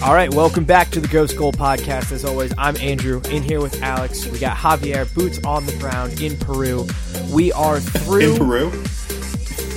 All right, welcome back to the Ghost Goal podcast. As always, I'm Andrew in here with Alex. We got Javier, boots on the ground in Peru. We are through. In Peru?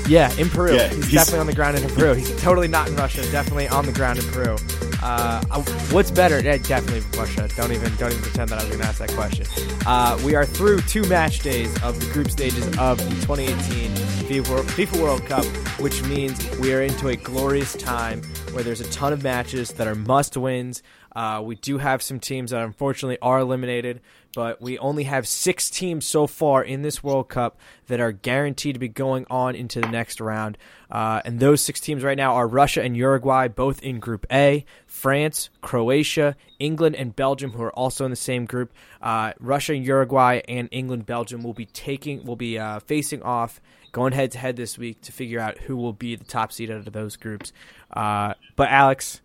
Yeah, in Peru. Yeah, he's, he's- definitely on the ground in Peru. He's totally not in Russia. Definitely on the ground in Peru. Uh, what's better? Yeah, definitely Russia. Don't even don't even pretend that I was going to ask that question. Uh, we are through two match days of the group stages of the 2018 FIFA World Cup, which means we are into a glorious time where there's a ton of matches that are must wins. Uh, we do have some teams that unfortunately are eliminated, but we only have six teams so far in this World Cup that are guaranteed to be going on into the next round. Uh, and those six teams right now are Russia and Uruguay, both in Group A, France, Croatia, England, and Belgium, who are also in the same group. Uh, Russia, and Uruguay, and England, Belgium will be taking, will be uh, facing off, going head to head this week to figure out who will be the top seed out of those groups. Uh, but Alex,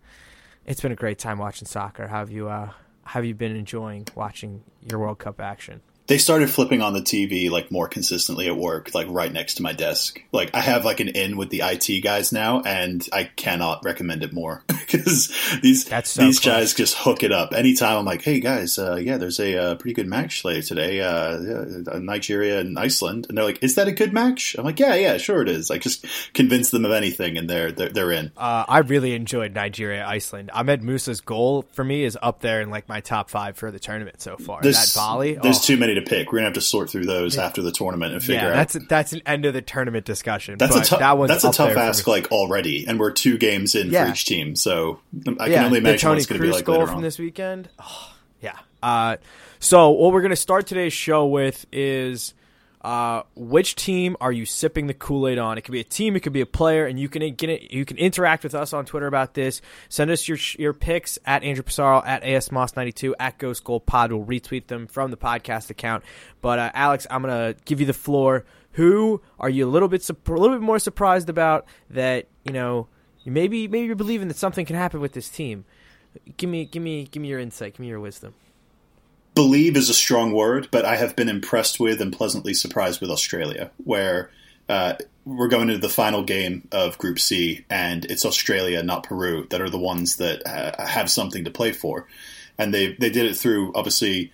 it's been a great time watching soccer. How have you uh, have you been enjoying watching your World Cup action? They started flipping on the TV like more consistently at work, like right next to my desk. Like I have like an in with the IT guys now, and I cannot recommend it more because these so these cool. guys just hook it up anytime. I'm like, hey guys, uh, yeah, there's a uh, pretty good match later today, uh, yeah, Nigeria and Iceland, and they're like, is that a good match? I'm like, yeah, yeah, sure it is. I just convince them of anything, and they're they're, they're in. Uh, I really enjoyed Nigeria Iceland. Ahmed Musa's goal for me is up there in like my top five for the tournament so far. There's, that volley, there's oh, too many to pick. We're gonna have to sort through those after the tournament and figure yeah, out. that's that's an end of the tournament discussion. That's a tough. that That's a tough ask, like already, and we're two games in Yeah. for each team. So I yeah, can only imagine what it's going to be like goal later from on. this weekend. Oh, yeah. Uh, so what we're gonna start today's show with is uh, which team are you sipping the Kool Aid on? It could be a team, it could be a player, and you can get. You can interact with us on Twitter about this. Send us your your picks at Andrew Pissarro at asmoss92 at Ghost Goal Pod. We'll retweet them from the podcast account. But uh, Alex, I'm gonna give you the floor. Who are you a little bit a little bit more surprised about that? You know, maybe maybe you're believing that something can happen with this team. Give me give me give me your insight. Give me your wisdom. Believe is a strong word, but I have been impressed with and pleasantly surprised with Australia, where uh, we're going into the final game of Group C, and it's Australia, not Peru, that are the ones that uh, have something to play for, and they they did it through obviously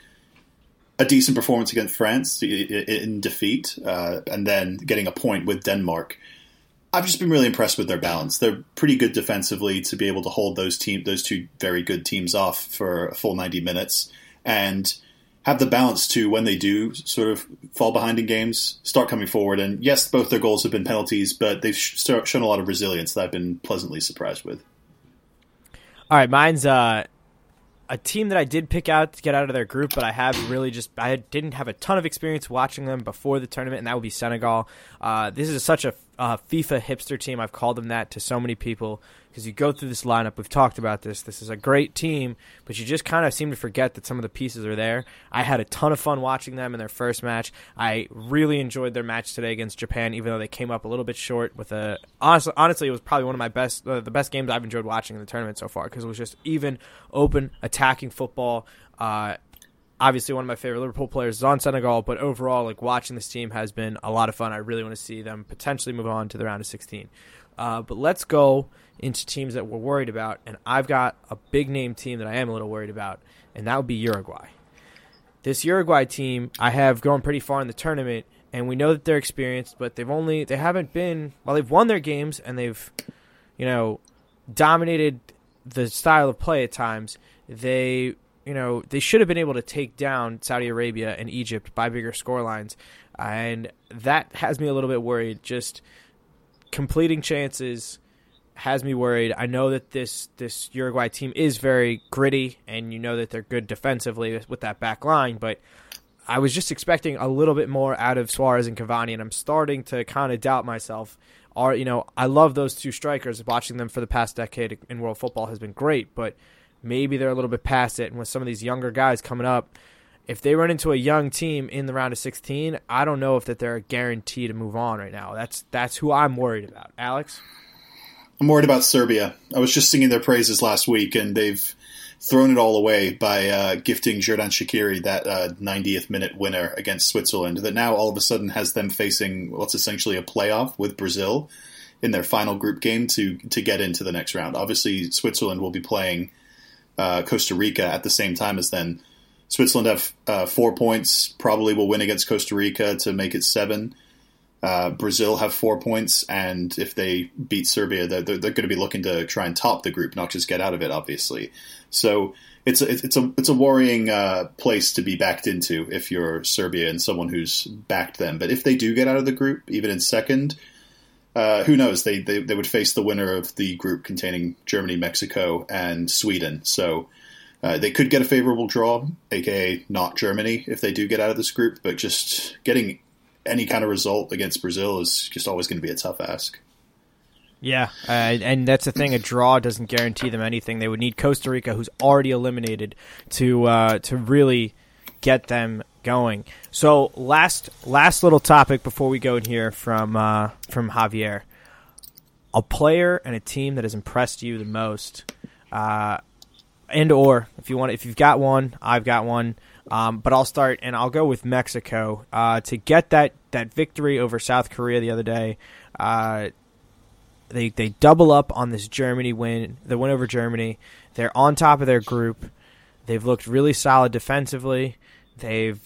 a decent performance against France in defeat, uh, and then getting a point with Denmark. I've just been really impressed with their balance. They're pretty good defensively to be able to hold those team those two very good teams off for a full ninety minutes and have the balance to when they do sort of fall behind in games, start coming forward. And yes, both their goals have been penalties, but they've sh- shown a lot of resilience that I've been pleasantly surprised with. All right, mine's uh, a team that I did pick out to get out of their group, but I have really just I didn't have a ton of experience watching them before the tournament, and that would be Senegal. Uh, this is such a uh, FIFA hipster team. I've called them that to so many people because you go through this lineup. We've talked about this. This is a great team, but you just kind of seem to forget that some of the pieces are there. I had a ton of fun watching them in their first match. I really enjoyed their match today against Japan, even though they came up a little bit short. With a honestly, honestly, it was probably one of my best, uh, the best games I've enjoyed watching in the tournament so far because it was just even, open, attacking football. Uh, obviously one of my favorite Liverpool players is on Senegal, but overall, like watching this team has been a lot of fun. I really want to see them potentially move on to the round of 16. Uh, but let's go into teams that we're worried about, and I've got a big name team that I am a little worried about, and that would be Uruguay. This Uruguay team, I have gone pretty far in the tournament, and we know that they're experienced, but they've only they haven't been well. They've won their games and they've, you know, dominated the style of play at times. They you know, they should have been able to take down Saudi Arabia and Egypt by bigger scorelines. And that has me a little bit worried. Just completing chances has me worried. I know that this this Uruguay team is very gritty, and you know that they're good defensively with, that back line, but I was just expecting a little bit more out of Suarez and Cavani, and I'm starting to kind of doubt myself. Are you know, I love those two strikers. Watching them for the past decade in world football has been great, but maybe they're a little bit past it. And with some of these younger guys coming up, if they run into a young team in the round of 16, I don't know if that they're a guarantee to move on right now. That's that's who I'm worried about. Alex. I'm worried about Serbia. I was just singing their praises last week, and they've thrown it all away by uh, gifting Xherdan Shaqiri that uh, 90th minute winner against Switzerland. That now all of a sudden has them facing what's essentially a playoff with Brazil in their final group game to to get into the next round. Obviously, Switzerland will be playing uh, Costa Rica at the same time as then. Switzerland have uh, four points, probably will win against Costa Rica to make it seven. Uh, Brazil have four points, and if they beat Serbia, they're, they're, going to be looking to try and top the group, not just get out of it, obviously. So it's a, it's a it's a worrying uh, place to be backed into if you're Serbia and someone who's backed them. But if they do get out of the group, even in second, uh, who knows? They, they they would face the winner of the group containing Germany, Mexico, and Sweden. So. Uh, they could get a favorable draw, aka not Germany, if they do get out of this group. But just getting any kind of result against Brazil is just always going to be a tough ask. Yeah, uh, and that's the thing. A draw doesn't guarantee them anything. They would need Costa Rica, who's already eliminated, to uh, to really get them going. So last last little topic before we go in here from uh, from Javier, a player and a team that has impressed you the most, uh, and or if you want, if you've got one, I've got one. Um, but I'll start and I'll go with Mexico uh, to get that, that victory over South Korea the other day. Uh, they they double up on this Germany win, the win over Germany. They're on top of their group. They've looked really solid defensively. They've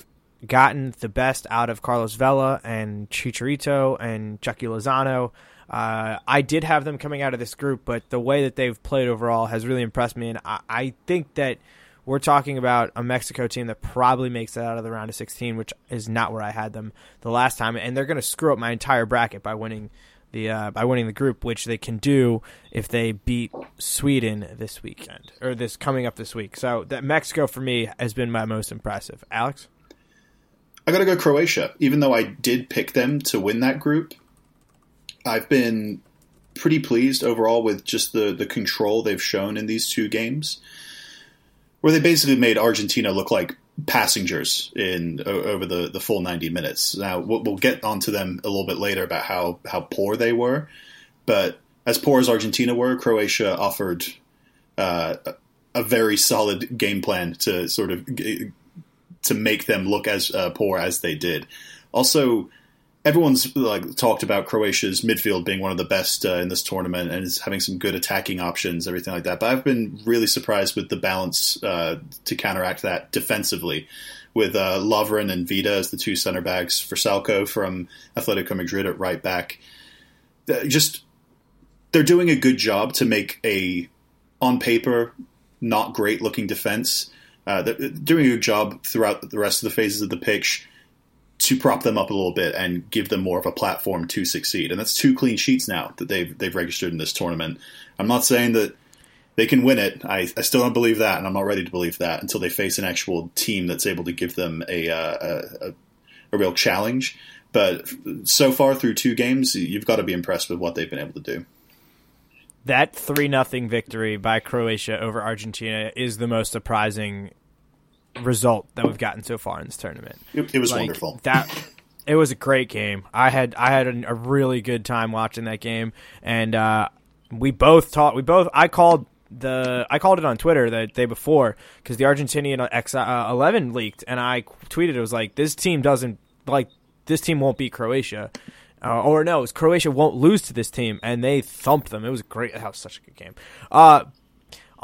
gotten the best out of Carlos Vela and Chicharito and Chucky Lozano. Uh, I did have them coming out of this group, but the way that they've played overall has really impressed me, and I, I think that – we're talking about a Mexico team that probably makes it out of the round of 16, which is not where I had them the last time, and they're going to screw up my entire bracket by winning the uh, by winning the group, which they can do if they beat Sweden this weekend or this coming up this week. So that Mexico for me has been my most impressive. Alex, I got to go Croatia, even though I did pick them to win that group. I've been pretty pleased overall with just the the control they've shown in these two games where they basically made Argentina look like passengers in over the, the full 90 minutes. Now we'll, we'll get onto them a little bit later about how, how poor they were, but as poor as Argentina were, Croatia offered uh, a very solid game plan to sort of to make them look as uh, poor as they did. Also, everyone's like talked about Croatia's midfield being one of the best uh, in this tournament and is having some good attacking options, everything like that. But I've been really surprised with the balance uh, to counteract that defensively, with uh, Lovren and Vida as the two center backs, Vrsaljko from Atletico Madrid at right back. Just they're doing a good job to make a on paper not great looking defense. Uh, they're doing a good job throughout the rest of the phases of the pitch to prop them up a little bit and give them more of a platform to succeed. And that's two clean sheets now that they've they've registered in this tournament. I'm not saying that they can win it. I, I still don't believe that, and I'm not ready to believe that until they face an actual team that's able to give them a uh, a, a real challenge. But so far through two games, you've got to be impressed with what they've been able to do. That three nothing victory by Croatia over Argentina is the most surprising result that we've gotten so far in this tournament. It, it was like, wonderful. That it was a great game. I had I had a, a really good time watching that game, and uh, we both taught. We both I called the I called it on Twitter the day before because the Argentinian X uh, eleven leaked, and I tweeted it was like this team doesn't like this team won't beat Croatia. Uh, or no, Croatia won't lose to this team, and they thumped them. It was great. That was such a good game. Uh,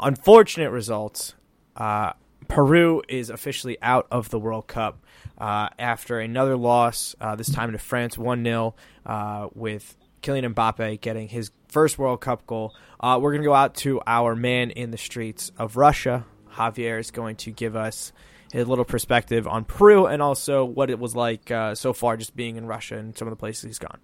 unfortunate results. Uh, Peru is officially out of the World Cup uh, after another loss, uh, this time to France 1 0, uh, with Kylian Mbappe getting his first World Cup goal. Uh, we're going to go out to our man in the streets of Russia. Javier is going to give us his little perspective on Peru and also what it was like uh, so far just being in Russia and some of the places he's gone.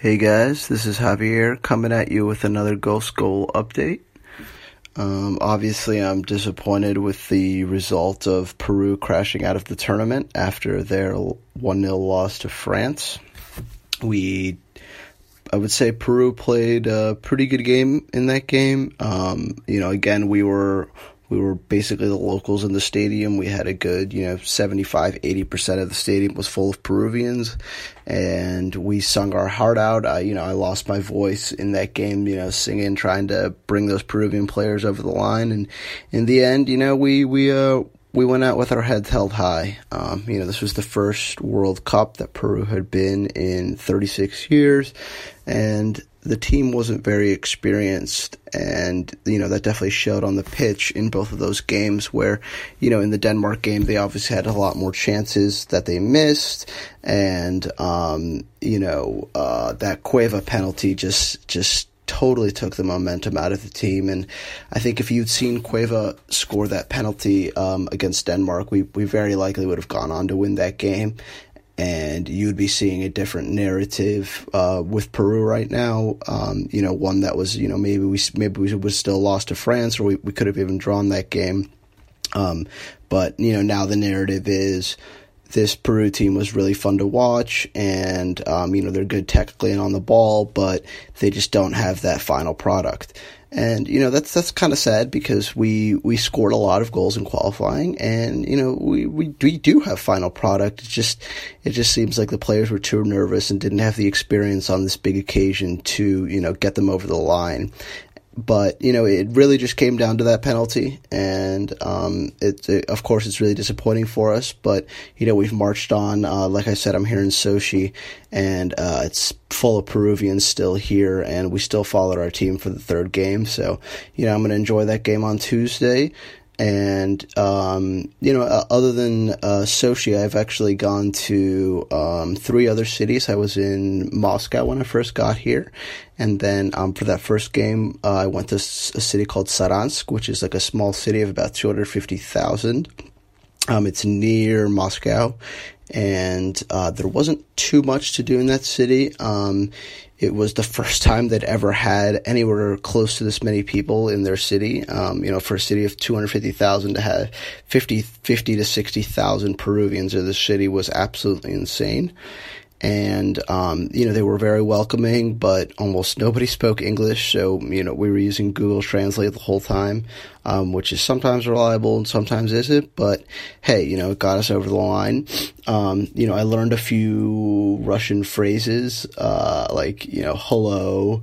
Hey guys, this is Javier coming at you with another Ghost Goal update. Um, obviously, I'm disappointed with the result of Peru crashing out of the tournament after their 1 0 loss to France. We, I would say Peru played a pretty good game in that game. Um, you know, again, we were we were basically the locals in the stadium. We had a good, you know, 75, 80% of the stadium was full of Peruvians and we sung our heart out. I, you know, I lost my voice in that game, you know, singing, trying to bring those Peruvian players over the line. And in the end, you know, we, we, uh, we went out with our heads held high. Um, you know, this was the first World Cup that Peru had been in 36 years. And the team wasn't very experienced, and you know that definitely showed on the pitch in both of those games. Where you know in the Denmark game they obviously had a lot more chances that they missed, and um, you know uh, that Cueva penalty just just totally took the momentum out of the team. And I think if you'd seen Cueva score that penalty um, against Denmark, we, we very likely would have gone on to win that game. And you'd be seeing a different narrative uh, with Peru right now. Um, you know, one that was, you know, maybe we maybe we was still lost to France, or we, we could have even drawn that game. Um, but you know, now the narrative is this Peru team was really fun to watch, and um, you know they're good technically and on the ball, but they just don't have that final product. And you know that's that's kind of sad because we we scored a lot of goals in qualifying, and you know we, we we do have final product. It just it just seems like the players were too nervous and didn't have the experience on this big occasion to you know get them over the line but you know it really just came down to that penalty. And um, it, it, of course it's really disappointing for us but you know we've marched on uh, like i said i'm here in sochi and uh, it's full of peruvians still here and we still followed our team for the third game. So you know i'm going to enjoy that game on tuesday and um, you know, uh, other than uh, Sochi, I've actually gone to um, three other cities. I was in Moscow when I first got here, and then um, for that first game, uh, I went to a city called Saransk, which is like a small city of about two hundred fifty thousand. Um, it's near Moscow, and uh, there wasn't too much to do in that city. Um, it was the first time they'd ever had anywhere close to this many people in their city. Um, you know, for a city of 250,000 to have 50, 50 to 60,000 Peruvians in the city was absolutely insane and um, you know they were very welcoming, but almost nobody spoke English. So you know we were using Google Translate the whole time, um, which is sometimes reliable and sometimes isn't. But hey, you know it got us over the line. Um, you know I learned a few Russian phrases uh, like you know hello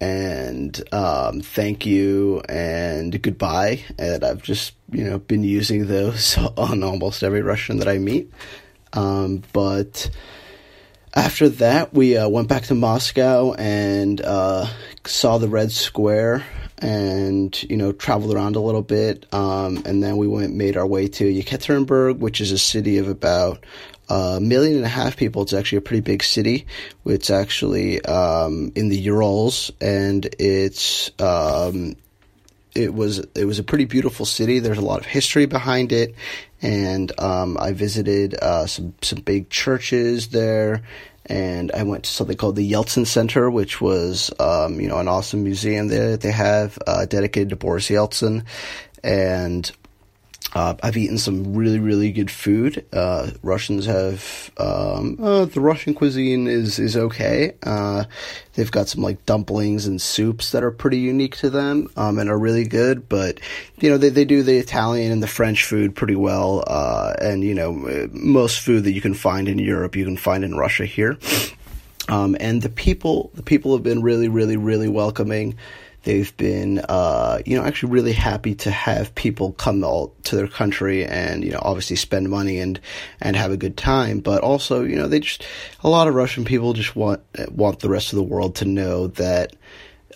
and um, thank you and goodbye, and I've just you know been using those on almost every Russian that I meet. Um, but after that, we uh, went back to Moscow and uh, saw the Red Square and you know traveled around a little bit um, and then we went made our way to Yekaterinburg which is a city of about a million and a half people. It's actually a pretty big city. It's actually um, in the Urals and it's um, it was it was a pretty beautiful city. There's a lot of history behind it and um, I visited uh, some some big churches there, and I went to something called the Yeltsin Center, which was um, you know an awesome museum there that they have uh, dedicated to Boris Yeltsin, and uh, I've eaten some really, really good food. Uh, Russians have um, uh, the Russian cuisine is is okay. Uh, they've got some like dumplings and soups that are pretty unique to them um, and are really good. But you know they they do the Italian and the French food pretty well. Uh, and you know most food that you can find in Europe you can find in Russia here. Um, and the people the people have been really, really, really welcoming. They've been, uh, you know, actually really happy to have people come out to their country and, you know, obviously spend money and, and have a good time. But also, you know, they just, a lot of Russian people just want, want the rest of the world to know that,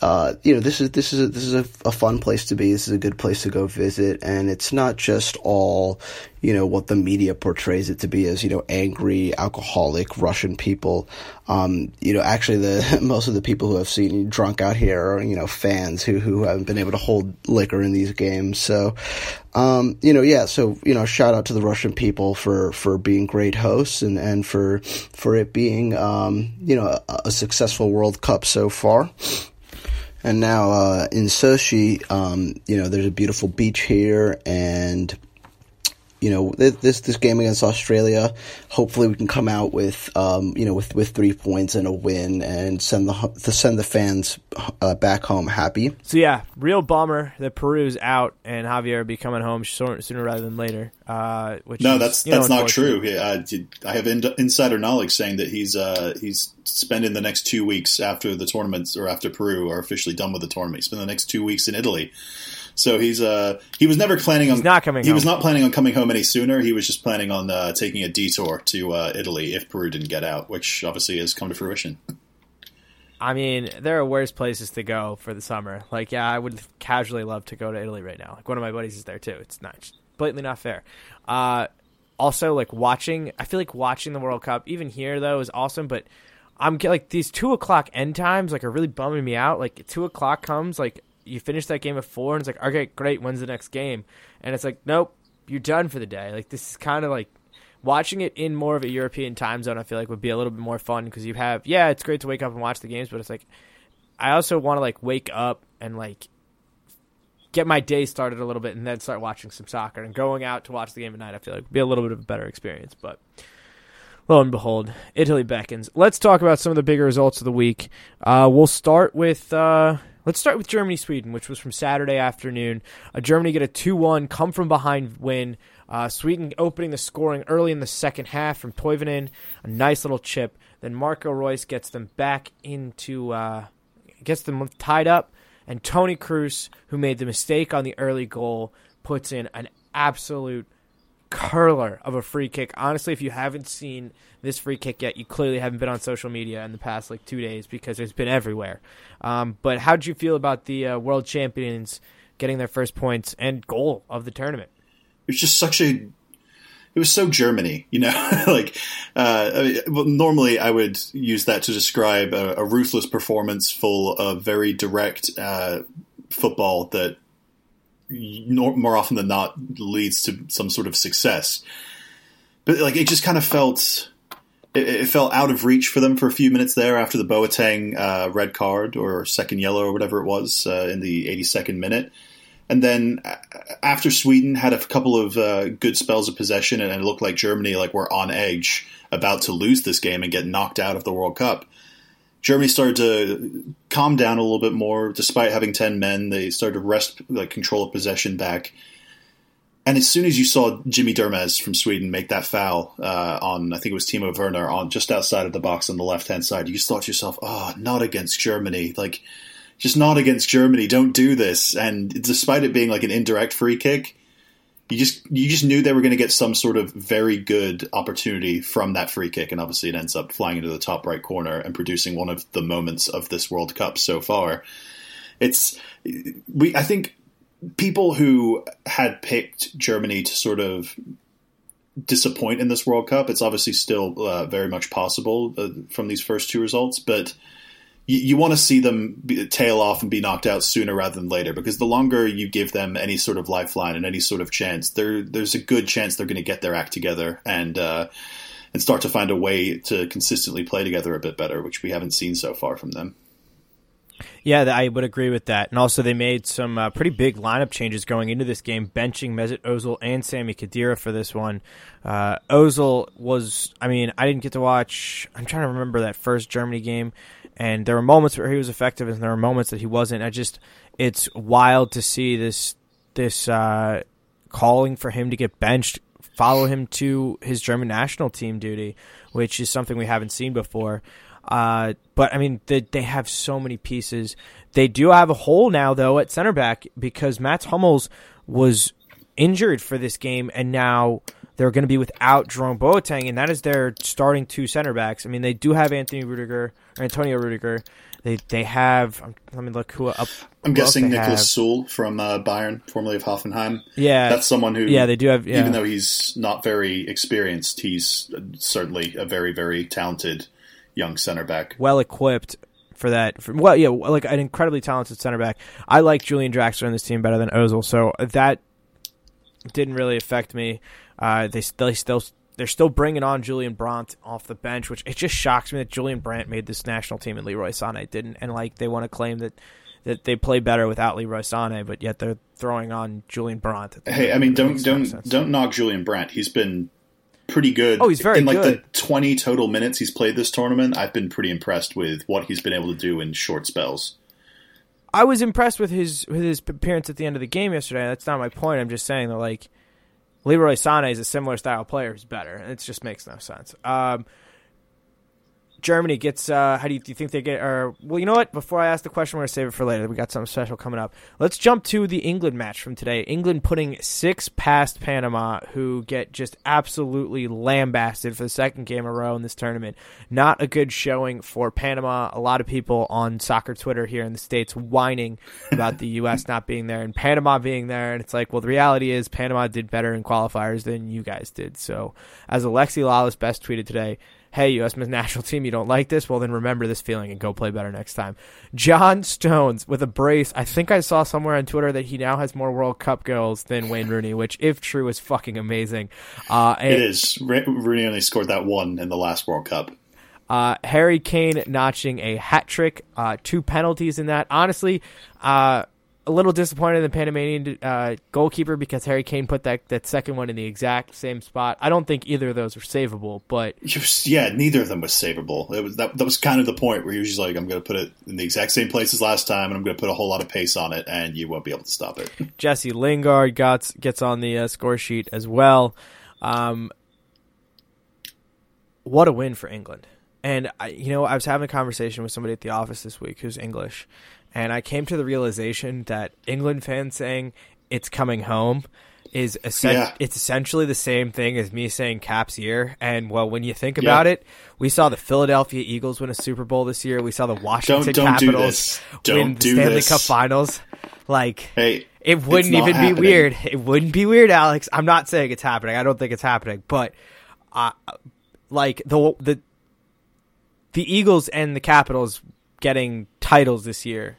uh, you know, this is this is a, this is a, a, fun place to be. This is a good place to go visit, and it's not just all, you know, what the media portrays it to be as, you know, angry, alcoholic Russian people. Um, you know, actually, the most of the people who have seen drunk out here are, you know, fans who who haven't been able to hold liquor in these games. So, um, you know, yeah. So, you know, shout out to the Russian people for for being great hosts and and for for it being, um, you know, a, a successful World Cup so far. And now uh, in Sochi, um, you know, there's a beautiful beach here, and you know this this game against Australia. Hopefully, we can come out with um, you know with, with three points and a win, and send the to send the fans uh, back home happy. So yeah, real bummer that Peru's out and Javier will be coming home sooner, sooner rather than later. Uh, which no, is, that's that's know, not true. I, I have in, insider knowledge saying that he's uh, he's spending the next two weeks after the tournaments or after Peru are officially done with the tournament. Spend the next two weeks in Italy so he's uh he was never planning on he's not coming. He home. was not planning on coming home any sooner. He was just planning on uh, taking a detour to uh, Italy if Peru didn't get out, which obviously has come to fruition. I mean, there are worse places to go for the summer. Like, yeah, I would casually love to go to Italy right now. Like, one of my buddies is there too. It's not it's blatantly not fair. Uh, also, like watching, I feel like watching the World Cup, even here though, is awesome. But I'm like these two o'clock end times, like are really bumming me out. Like two o'clock comes, like you finish that game at four, and it's like, okay, great, when's the next game? And it's like, nope, you're done for the day. Like this is kind of like watching it in more of a European time zone, I feel like would be a little bit more fun because you have yeah, it's great to wake up and watch the games, but it's like I also want to like wake up and like get my day started a little bit and then start watching some soccer and going out to watch the game at night. I feel like would be a little bit of a better experience, but. Lo and behold, Italy beckons. Let's talk about some of the bigger results of the week. Uh, we'll start with uh, let's start with Germany Sweden, which was from Saturday afternoon. Uh, Germany get a two one come from behind win uh, Sweden opening the scoring early in the second half from Toivonen, a nice little chip. Then Marco Reus gets them back into, uh, gets them tied up, and Toni Kroos, who made the mistake on the early goal, puts in an absolute curler of a free kick. Honestly, if you haven't seen this free kick yet, you clearly haven't been on social media in the past like two days because it's been everywhere. Um, but how did you feel about the uh, world champions getting their first points and goal of the tournament? it was just such a it was so Germany, you know. like, uh, I mean, normally I would use that to describe a, a ruthless performance full of very direct uh, football that more often than not leads to some sort of success. But like, it just kind of felt it, it felt out of reach for them for a few minutes there after the Boateng uh, red card or second yellow or whatever it was uh, in the 82nd minute. And then after Sweden had a couple of uh, good spells of possession, and it looked like Germany like were on edge, about to lose this game and get knocked out of the World Cup. Germany started to calm down a little bit more, despite having ten men. They started to wrest like control of possession back. And as soon as you saw Jimmy Durmaz from Sweden make that foul uh, on, I think it was Timo Werner, on just outside of the box on the left hand side, you just thought to yourself, "Oh, not against Germany!" Like just not against Germany. Don't do this. And despite it being like an indirect free kick, you just you just knew they were going to get some sort of very good opportunity from that free kick, and obviously it ends up flying into the top right corner and producing one of the moments of this World Cup so far. It's we I think people who had picked Germany to sort of disappoint in this World Cup, it's obviously still uh, very much possible uh, from these first two results, but you, you want to see them tail off and be knocked out sooner rather than later because the longer you give them any sort of lifeline and any sort of chance, there there's a good chance they're going to get their act together and uh, and start to find a way to consistently play together a bit better, which we haven't seen so far from them. Yeah, I would agree with that. And also, they made some uh, pretty big lineup changes going into this game, benching Mesut Ozil and Sami Khedira for this one. Uh, Ozil was, I mean, I didn't get to watch. I'm trying to remember that first Germany game and there were moments where he was effective, and there were moments that he wasn't. I just, it's wild to see this this uh, calling for him to get benched, follow him to his German national team duty, which is something we haven't seen before. Uh, but I mean, they, they have so many pieces. They do have a hole now, though, at center back because Mats Hummels was injured for this game, and now they're going to be without Jerome Boateng, and that is their starting two center backs. I mean, they do have Anthony Rudiger or Antonio Rudiger. They they have. Um, let me look who up. I'm guessing Niklas Süle from uh, Bayern, formerly of Hoffenheim. Yeah, that's someone who. Yeah, they do have. Yeah. Even though he's not very experienced, he's certainly a very very talented young center back. Well equipped for that. For, well, yeah, like an incredibly talented center back. I like Julian Draxler in this team better than Ozil, so that didn't really affect me. Uh, they still, still they're still bringing on Julian Brandt off the bench, which it just shocks me that Julian Brandt made this national team and Leroy Sané didn't. And like they want to claim that that they play better without Leroy Sané, but yet they're throwing on Julian Brandt. Hey, I mean, don't don't don't knock Julian Brandt. He's been pretty good. Oh, he's very in like good. the twenty total minutes he's played this tournament. I've been pretty impressed with what he's been able to do in short spells. I was impressed with his with his appearance at the end of the game yesterday. That's not my point. I'm just saying that like Leroy Sané is a similar style player who's better. It just makes no sense. Um, Germany gets. Uh, how do you, do you, think they get? Or well, you know what? Before I ask the question, we're gonna save it for later. We got something special coming up. Let's jump to the England match from today. England putting six past Panama, who get just absolutely lambasted for the second game in a row in this tournament. Not a good showing for Panama. A lot of people on soccer Twitter here in the states whining about the U.S. not being there and Panama being there, and it's like, well, the reality is Panama did better in qualifiers than you guys did. So, as Alexi Lalas best tweeted today hey, U.S. men's national team, you don't like this? Well, then remember this feeling and go play better next time. John Stones with a brace. I think I saw somewhere on Twitter that he now has more World Cup goals than Wayne Rooney, which, if true, is fucking amazing. Uh, it is. Rooney only scored that one in the last World Cup. Uh, Harry Kane notching a hat trick, uh, two penalties in that. Honestly, uh, a little disappointed in the Panamanian uh, goalkeeper because Harry Kane put that, that second one in the exact same spot. I don't think either of those were savable, but yeah, neither of them was savable. It was that that was kind of the point where he was just like, "I'm going to put it in the exact same place as last time, and I'm going to put a whole lot of pace on it, and you won't be able to stop it." Jesse Lingard gets gets on the uh, score sheet as well. Um, what a win for England! And I, you know, I was having a conversation with somebody at the office this week who's English, and I came to the realization that England fans saying it's coming home is essen- yeah. it's essentially the same thing as me saying Caps year. And well, when you think about yeah. it, we saw the Philadelphia Eagles win a Super Bowl this year. We saw the Washington don't, don't Capitals win the Stanley this. Cup Finals. Like, hey, it wouldn't even happening. be weird. It wouldn't be weird, Alex. I'm not saying it's happening. I don't think it's happening, but uh, like the the the Eagles and the Capitals getting titles this year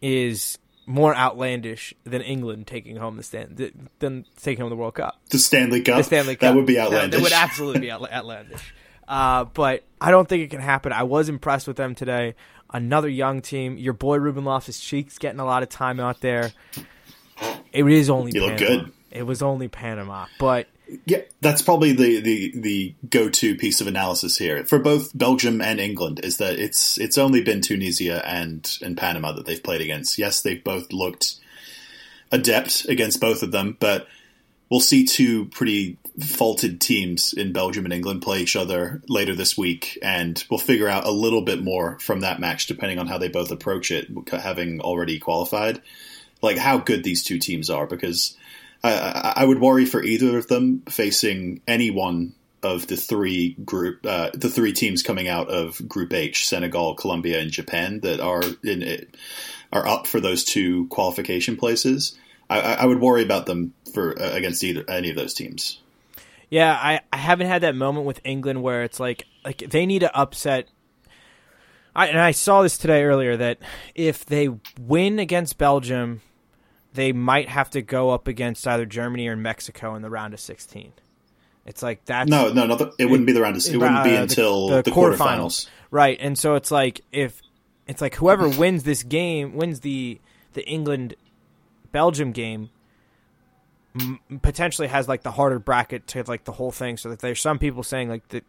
is more outlandish than England taking home the stand than taking home the World Cup. The Stanley Cup. The Stanley Cup. That would be outlandish. That, that would absolutely be outlandish. Uh, but I don't think it can happen. I was impressed with them today. Another young team. Your boy Ruben Loftus Cheeks getting a lot of time out there. It is only. You Panama. look good. It was only Panama, but yeah, that's probably the, the, the go to piece of analysis here for both Belgium and England is that it's it's only been Tunisia and and Panama that they've played against. Yes, they've both looked adept against both of them, but we'll see two pretty faulted teams in Belgium and England play each other later this week, and we'll figure out a little bit more from that match depending on how they both approach it, having already qualified, like how good these two teams are because I, I would worry for either of them facing any one of the three group, uh, the three teams coming out of Group H: Senegal, Colombia, and Japan that are in it, are up for those two qualification places. I, I would worry about them for uh, against either any of those teams. Yeah, I, I haven't had that moment with England where it's like like they need to upset. I, and I saw this today earlier that if they win against Belgium they might have to go up against either Germany or Mexico in the round of 16. It's like that's no, no, no. It wouldn't be the round. Of, it wouldn't be uh, until the, the, the quarterfinals. quarterfinals, right? And so it's like if it's like whoever wins this game wins the the England Belgium game m- potentially has like the harder bracket to like the whole thing. So that there's some people saying like that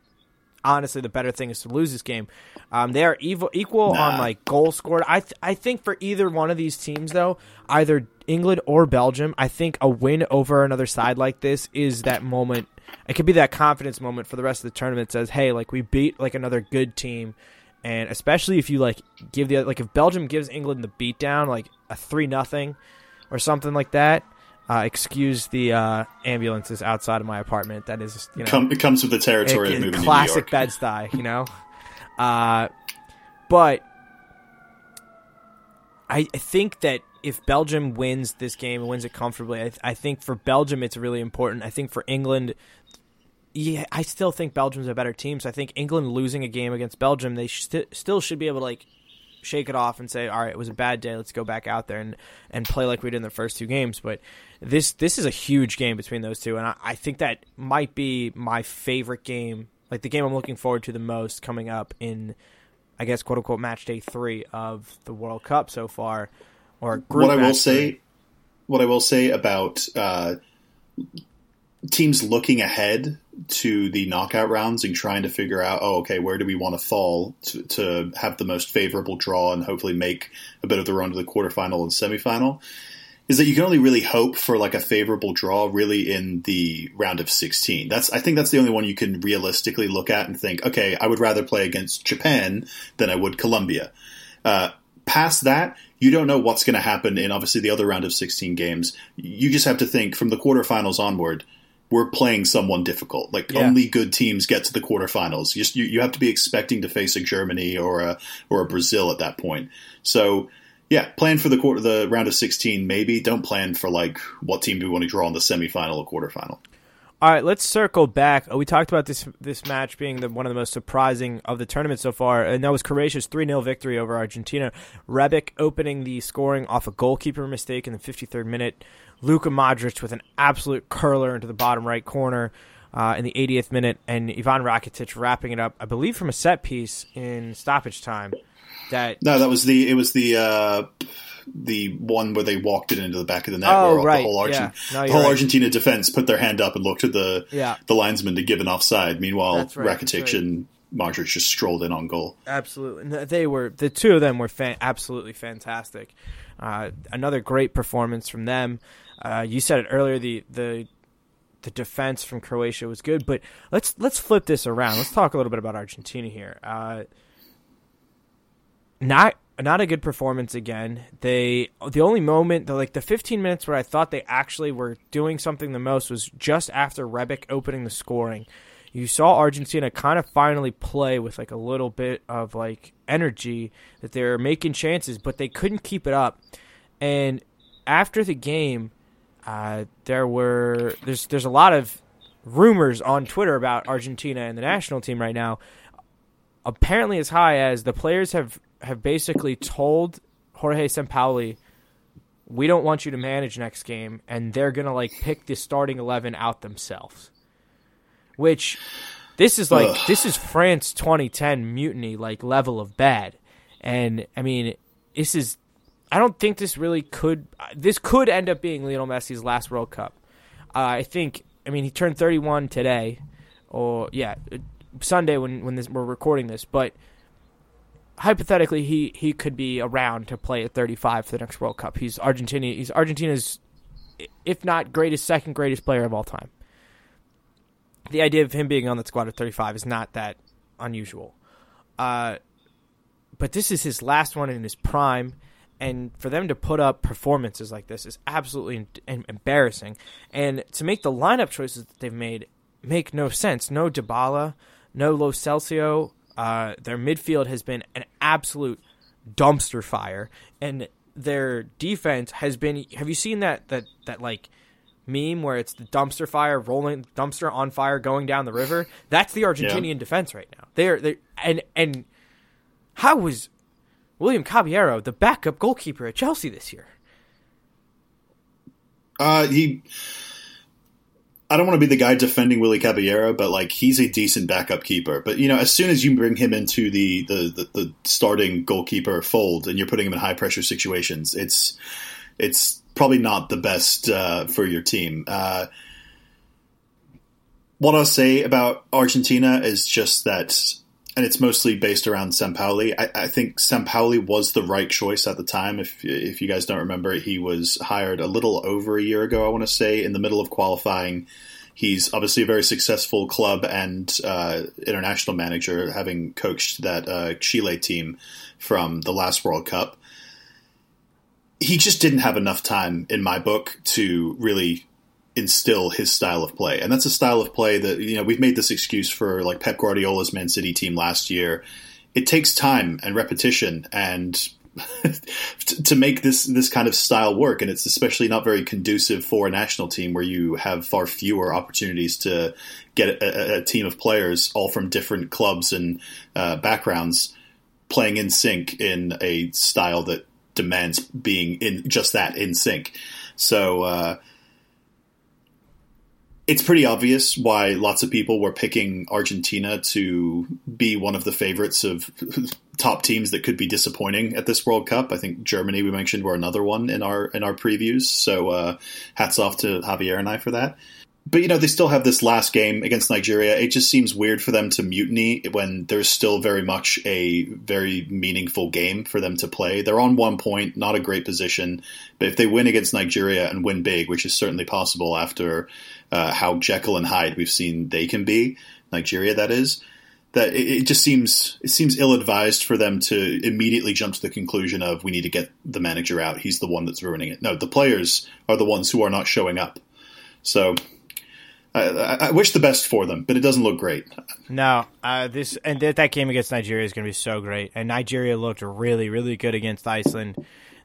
honestly the better thing is to lose this game. Um, they are equal, equal nah. on like goal scored. I th- I think for either one of these teams though, either England or Belgium, I think a win over another side like this is that moment. It could be that confidence moment for the rest of the tournament. That says, hey, like we beat like another good team, and especially if you like give the like if Belgium gives England the beatdown, like a three nothing or something like that uh, excuse the uh, ambulances outside of my apartment. That is, you know, Come, it comes with the territory it, of moving classic Bed Stuy, you know. uh, but I, I think that if Belgium wins this game and wins it comfortably, I, I think for Belgium it's really important. I think for England, yeah, I still think Belgium's a better team. So I think England losing a game against Belgium, they st- still should be able to like shake it off and say, all right, it was a bad day. Let's go back out there and, and play like we did in the first two games. But this this is a huge game between those two, and I, I think that might be my favorite game, like the game I'm looking forward to the most coming up in, I guess, quote unquote, match day three of the World Cup so far. Or what I will say, what I will say about uh, teams looking ahead to the knockout rounds and trying to figure out, oh, okay, where do we want to fall to, to have the most favorable draw and hopefully make a bit of the run to the quarterfinal and semifinal is that you can only really hope for like a favorable draw really in the round of 16. That's I think that's the only one you can realistically look at and think, okay, I would rather play against Japan than I would Colombia. Uh, past that, you don't know what's going to happen in obviously the other round of 16 games. You just have to think from the quarterfinals onward, we're playing someone difficult. Like Yeah. only good teams get to the quarterfinals. You, you you have to be expecting to face a Germany or a or a Brazil at that point. So yeah, plan for the quarter, the round of 16 maybe. Don't plan for like what team do we want to draw in the semifinal or quarterfinal. All right, let's circle back. Uh, We talked about this this match being the, one of the most surprising of the tournament so far, and that was Croatia's 3 0 victory over Argentina. Rebic opening the scoring off a goalkeeper mistake in the 53rd minute. Luka Modric with an absolute curler into the bottom right corner uh, in the 80th minute, and Ivan Rakitic wrapping it up, I believe, from a set piece in stoppage time. That No, that was the it was the uh, the one where they walked it into the back of the net. Oh, where right, the whole, Argent- yeah. No, the whole right. Argentina defense put their hand up and looked at the Yeah. the linesman to give an offside. Meanwhile, That's right, Rakitic right. and Modric just strolled in on goal. Absolutely, they were the two of them were fan- absolutely fantastic. Uh, another great performance from them. Uh, you said it earlier. The the the defense from Croatia was good, but let's let's flip this around. Let's talk a little bit about Argentina here. Uh, not not a good performance again. They the only moment, the like the 15 minutes where I thought they actually were doing something the most was just after Rebic opening the scoring. You saw Argentina kind of finally play with like a little bit of like energy that they were making chances, but they couldn't keep it up. And after the game, uh, there were there's there's a lot of rumors on Twitter about Argentina and the national team right now. Apparently, as high as the players have have basically told Jorge Sampaoli, "We don't want you to manage next game," and they're gonna like pick the starting eleven out themselves. Which this is like Ugh. this is France 2010 mutiny like level of bad, and I mean this is I don't think this really could. This could end up being Lionel Messi's last World Cup. Uh, I think. I mean, he turned 31 today, or yeah, Sunday when when this, we're recording this. But hypothetically, he he could be around to play at 35 for the next World Cup. He's Argentina. He's Argentina's, if not greatest, second greatest player of all time. The idea of him being on the squad at 35 is not that unusual. Uh, but this is his last one in his prime and for them to put up performances like this is absolutely em- em- embarrassing. And to make the lineup choices that they've made make no sense. No Dybala, no Lo Celso. Uh, their midfield has been an absolute dumpster fire, and their defense has been. Have you seen that that that like meme where it's the dumpster fire rolling dumpster on fire going down the river? That's the Argentinian defense right now. They're they and and how was William Caballero the backup goalkeeper at Chelsea this year? Uh, he. I don't want to be the guy defending Willie Caballero, but like he's a decent backup keeper. But you know, as soon as you bring him into the the, the, the starting goalkeeper fold and you're putting him in high pressure situations, it's it's probably not the best uh, for your team. Uh, what I'll say about Argentina is just that, and it's mostly based around Sampaoli. I, I think Sampaoli was the right choice at the time. If if you guys don't remember, he was hired a little over a year ago. I want to say in the middle of qualifying. He's obviously a very successful club and uh, international manager, having coached that uh, Chile team from the last World Cup. He just didn't have enough time, in my book, to really instill his style of play. And that's a style of play that, you know, we've made this excuse for like Pep Guardiola's Man City team last year. It takes time and repetition and to make this this kind of style work and it's especially not very conducive for a national team where you have far fewer opportunities to get a, a- team of players all from different clubs and uh, backgrounds playing in sync in a style that demands being in just that in sync. So uh, it's pretty obvious why lots of people were picking Argentina to be one of the favorites of top teams that could be disappointing at this World Cup. I think Germany we mentioned were another one in our in our previews. So uh, hats off to Javier and I for that. but you know they still have this last game against Nigeria. It just seems weird for them to mutiny when there's still very much a very meaningful game for them to play. They're on one point, not a great position, but if they win against Nigeria and win big, which is certainly possible after uh, how Jekyll and Hyde we've seen they can be, Nigeria that is, that it, it just seems it seems ill advised for them to immediately jump to the conclusion of we need to get the manager out. He's the one that's ruining it. No, the players are the ones who are not showing up. So I, I, wish the best for them, but it doesn't look great. No, uh, this and th- that game against Nigeria is going to be so great. And Nigeria looked really, really good against Iceland.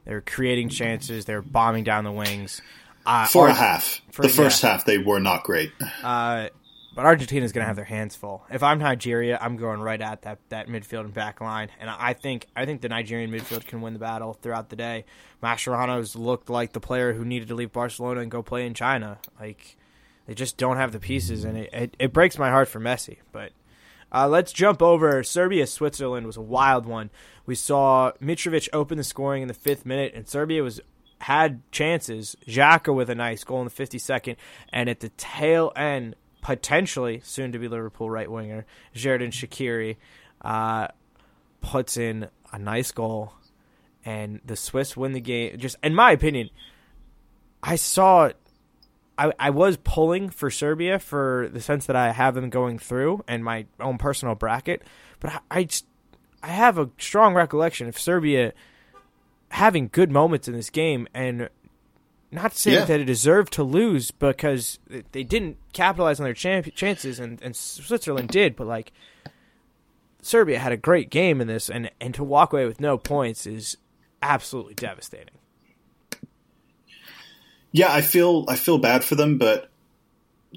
They were creating chances. They were bombing down the wings. Uh, for a half, for, the first yeah. half they were not great. Uh, but Argentina is going to have their hands full. If I'm Nigeria, I'm going right at that, that midfield and back line, and I think I think the Nigerian midfield can win the battle throughout the day. Mascherano's looked like the player who needed to leave Barcelona and go play in China. Like they just don't have the pieces, and it, it, it breaks my heart for Messi. But uh, let's jump over. Serbia Switzerland was a wild one. We saw Mitrovic open the scoring in the fifth minute, and Serbia was had chances. Xhaka with a nice goal in the 52nd, and at the tail end, potentially soon to be Liverpool right winger Xherdan Shaqiri uh, puts in a nice goal, and the Swiss win the game. Just in my opinion, I saw I, I was pulling for Serbia for the sense that I have them going through and my own personal bracket, but I, I, just, I have a strong recollection of Serbia having good moments in this game and not saying yeah. that it deserved to lose because they didn't capitalize on their champ- chances and, and Switzerland did, but like Serbia had a great game in this and, and to walk away with no points is absolutely devastating. Yeah, I feel I feel bad for them, but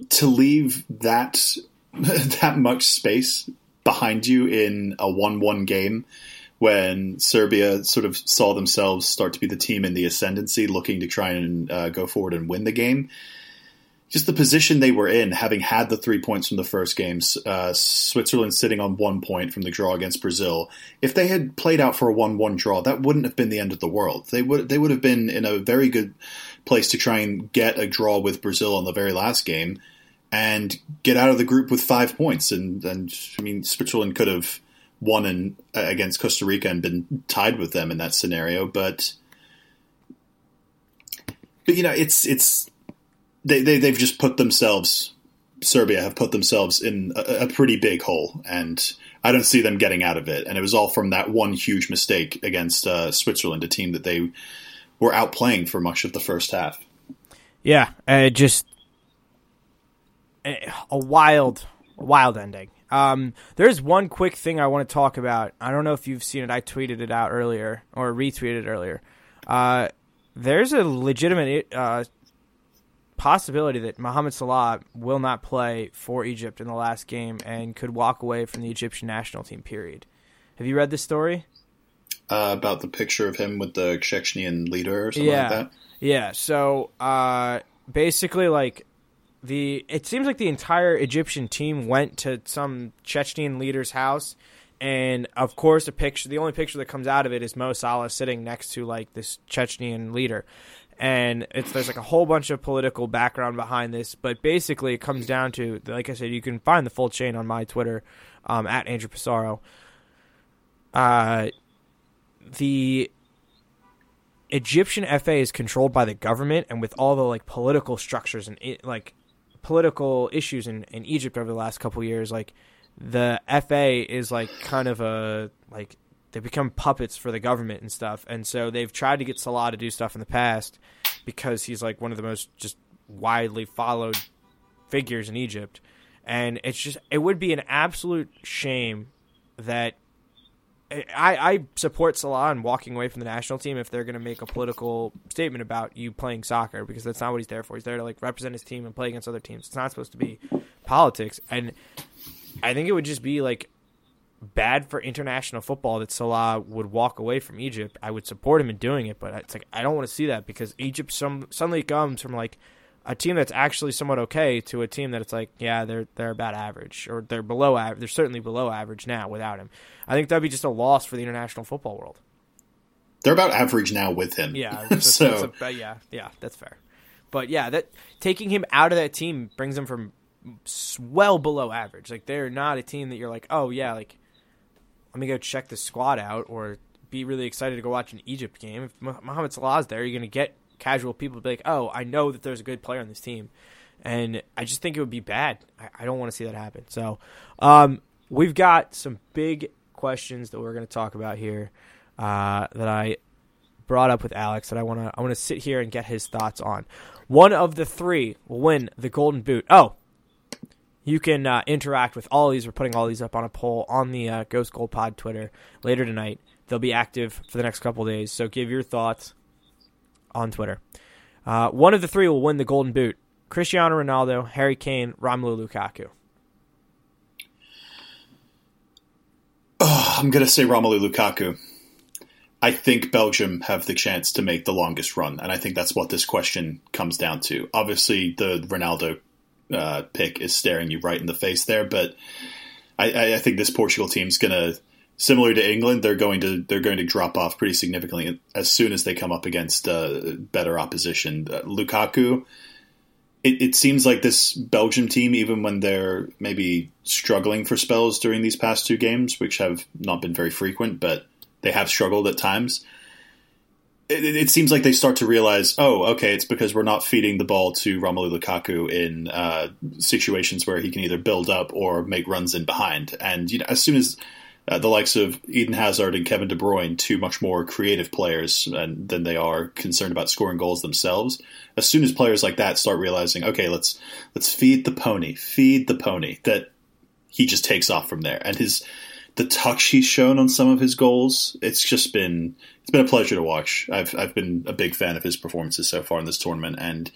to leave that that much space behind you in a one-one game when Serbia sort of saw themselves start to be the team in the ascendancy, looking to try and uh, go forward and win the game. Just the position they were in, having had the three points from the first games, uh, Switzerland sitting on one point from the draw against Brazil. If they had played out for a one-one draw, that wouldn't have been the end of the world. They would they would have been in a very good place to try and get a draw with Brazil on the very last game and get out of the group with five points. And, and I mean, Switzerland could have won in, uh, against Costa Rica and been tied with them in that scenario, but but you know, it's it's they, they they've just put themselves. Serbia have put themselves in a, a pretty big hole, and I don't see them getting out of it. And it was all from that one huge mistake against uh, Switzerland, a team that they were outplaying for much of the first half. Yeah, uh, just a wild, wild ending. Um, there's one quick thing I want to talk about. I don't know if you've seen it. I tweeted it out earlier or retweeted earlier. Uh, there's a legitimate uh, possibility that Mohamed Salah will not play for Egypt in the last game and could walk away from the Egyptian national team. Period. Have you read this story? uh, about the picture of him with the Chechnyan leader or something yeah. like that? Yeah. So uh, basically, like the it seems like the entire Egyptian team went to some Chechnyan leader's house, and of course, the picture, the only picture that comes out of it is Mo Salah sitting next to like this Chechnyan leader. And it's there's like a whole bunch of political background behind this, but basically it comes down to like I said, you can find the full chain on my Twitter um, at Andrew Pissarro. Uh, the Egyptian FA is controlled by the government, and with all the like political structures and like political issues in, in Egypt over the last couple years, like the FA is like kind of a like they become puppets for the government and stuff, and so they've tried to get Salah to do stuff in the past because he's like one of the most just widely followed figures in Egypt, and it's just it would be an absolute shame that I, I support Salah and walking away from the national team if they're going to make a political statement about you playing soccer because that's not what he's there for. He's there to like represent his team and play against other teams. It's not supposed to be politics. And I think it would just be like bad for international football that Salah would walk away from Egypt. I would support him in doing it, but it's like I don't want to see that because Egypt some suddenly comes from like a team that's actually somewhat okay to a team that it's like, yeah, they're they're about average or they're below average. They're certainly below average now without him. I think that'd be just a loss for the international football world. They're about average now with him. Yeah, that's, so that's a, uh, yeah, yeah, that's fair. But yeah, that taking him out of that team brings them from well below average. Like they're not a team that you're like, oh yeah, like let me go check the squad out or be really excited to go watch an Egypt game. If Mohamed Salah's there, you're going to get casual people be like, oh, I know that there's a good player on this team. And I just think it would be bad. I, I don't want to see that happen. So um, we've got some big questions that we're going to talk about here uh, that I brought up with Alex that I want to I want to sit here and get his thoughts on. One of the three will win the Golden Boot. Oh, you can uh, interact with all these. We're putting all these up on a poll on the uh, Ghost Goal Pod Twitter later tonight. They'll be active for the next couple days, so give your thoughts on Twitter. Uh, one of the three will win the Golden Boot: Cristiano Ronaldo, Harry Kane, Romelu Lukaku. Oh, I'm gonna say Romelu Lukaku. I think Belgium have the chance to make the longest run, and I think that's what this question comes down to. Obviously, the Ronaldo uh, pick is staring you right in the face there. But I, I think this Portugal team's to, similar to England, they're going to they're going to drop off pretty significantly as soon as they come up against uh, better opposition. Uh, Lukaku. It, it seems like this Belgium team, even when they're maybe struggling for spells during these past two games, which have not been very frequent, but they have struggled at times it, it, seems like they start to realize, oh, okay, it's because we're not feeding the ball to Romelu Lukaku in uh, situations where he can either build up or make runs in behind. And you know, as soon as uh, the likes of Eden Hazard and Kevin De Bruyne, two much more creative players and, than they are concerned about scoring goals themselves, as soon as players like that start realizing, okay, let's let's feed the pony, feed the pony, that he just takes off from there. And his the touch he's shown on some of his goals, it's just been it's been a pleasure to watch. I've I've been a big fan of his performances so far in this tournament, and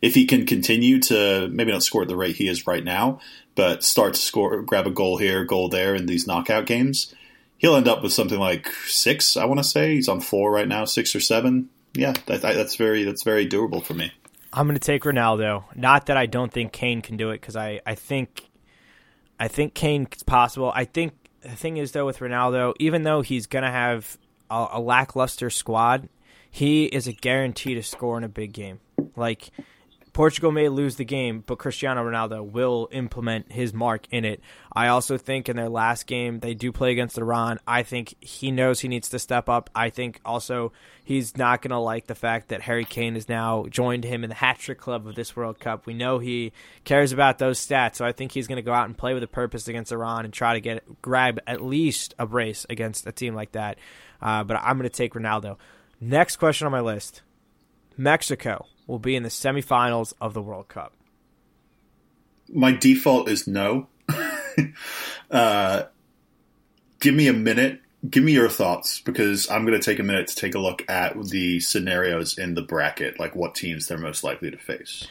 if he can continue to maybe not score at the rate he is right now, but start to score, grab a goal here, goal there in these knockout games, he'll end up with something like six. I want to say he's on four right now, six or seven. Yeah, that, that's very that's very doable for me. I'm going to take Ronaldo. Not that I don't think Kane can do it because I, I think I think Kane's possible. I think the thing is though with Ronaldo, even though he's gonna have a, a lackluster squad, he is a guarantee to score in a big game. Like Portugal may lose the game, but Cristiano Ronaldo will implement his mark in it. I also think in their last game, they do play against Iran. I think he knows he needs to step up. I think also he's not going to like the fact that Harry Kane has now joined him in the hat trick club of this World Cup. We know he cares about those stats, so I think he's going to go out and play with a purpose against Iran and try to get grab at least a brace against a team like that. Uh, but I'm going to take Ronaldo. Next question on my list Mexico will be in the semifinals of the World Cup? My default is no. uh, give me a minute. Give me your thoughts because I'm going to take a minute to take a look at the scenarios in the bracket, like what teams they're most likely to face.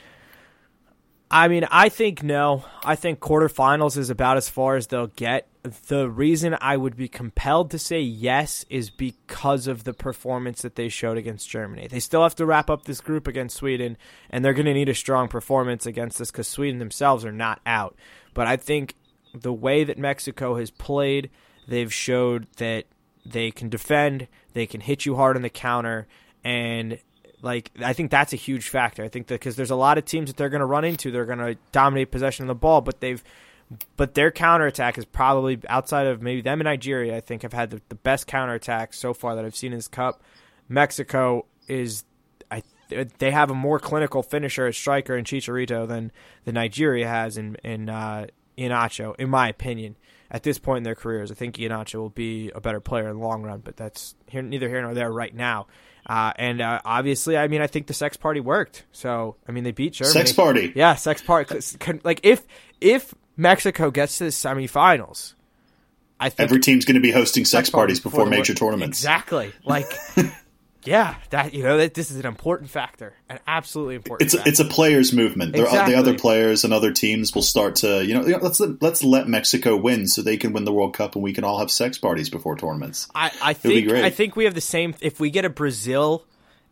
I mean, I think no. I think quarterfinals is about as far as they'll get the reason I would be compelled to say yes is because of the performance that they showed against Germany. They still have to wrap up this group against Sweden, and they're going to need a strong performance against this because Sweden themselves are not out. But I think the way that Mexico has played, they've showed that they can defend, they can hit you hard on the counter, and like I think that's a huge factor. I think that because there's a lot of teams that they're going to run into, they're going to dominate possession of the ball, but they've but their counterattack is probably outside of maybe them and Nigeria. I think have had the, the best counterattack so far that I've seen in this cup. Mexico is I they have a more clinical finisher at striker in Chicharito than the Nigeria has in in uh, Iheanacho, in my opinion. At this point in their careers, I think Iheanacho will be a better player in the long run, but that's here, neither here nor there right now. Uh, and uh, obviously, I mean, I think the sex party worked. So, I mean, they beat Germany. Sex party, yeah, sex party. Like if if Mexico gets to the semifinals, I think every team's going to be hosting sex, parties before, before major tournaments. Exactly. Like, yeah, that you know that this is an important factor, an absolutely important. It's a, it's a players' movement. Exactly. The other players and other teams will start to you know, let's let's let Mexico win so they can win the World Cup and we can all have sex parties before tournaments. I, I think I think we have the same. If we get a Brazil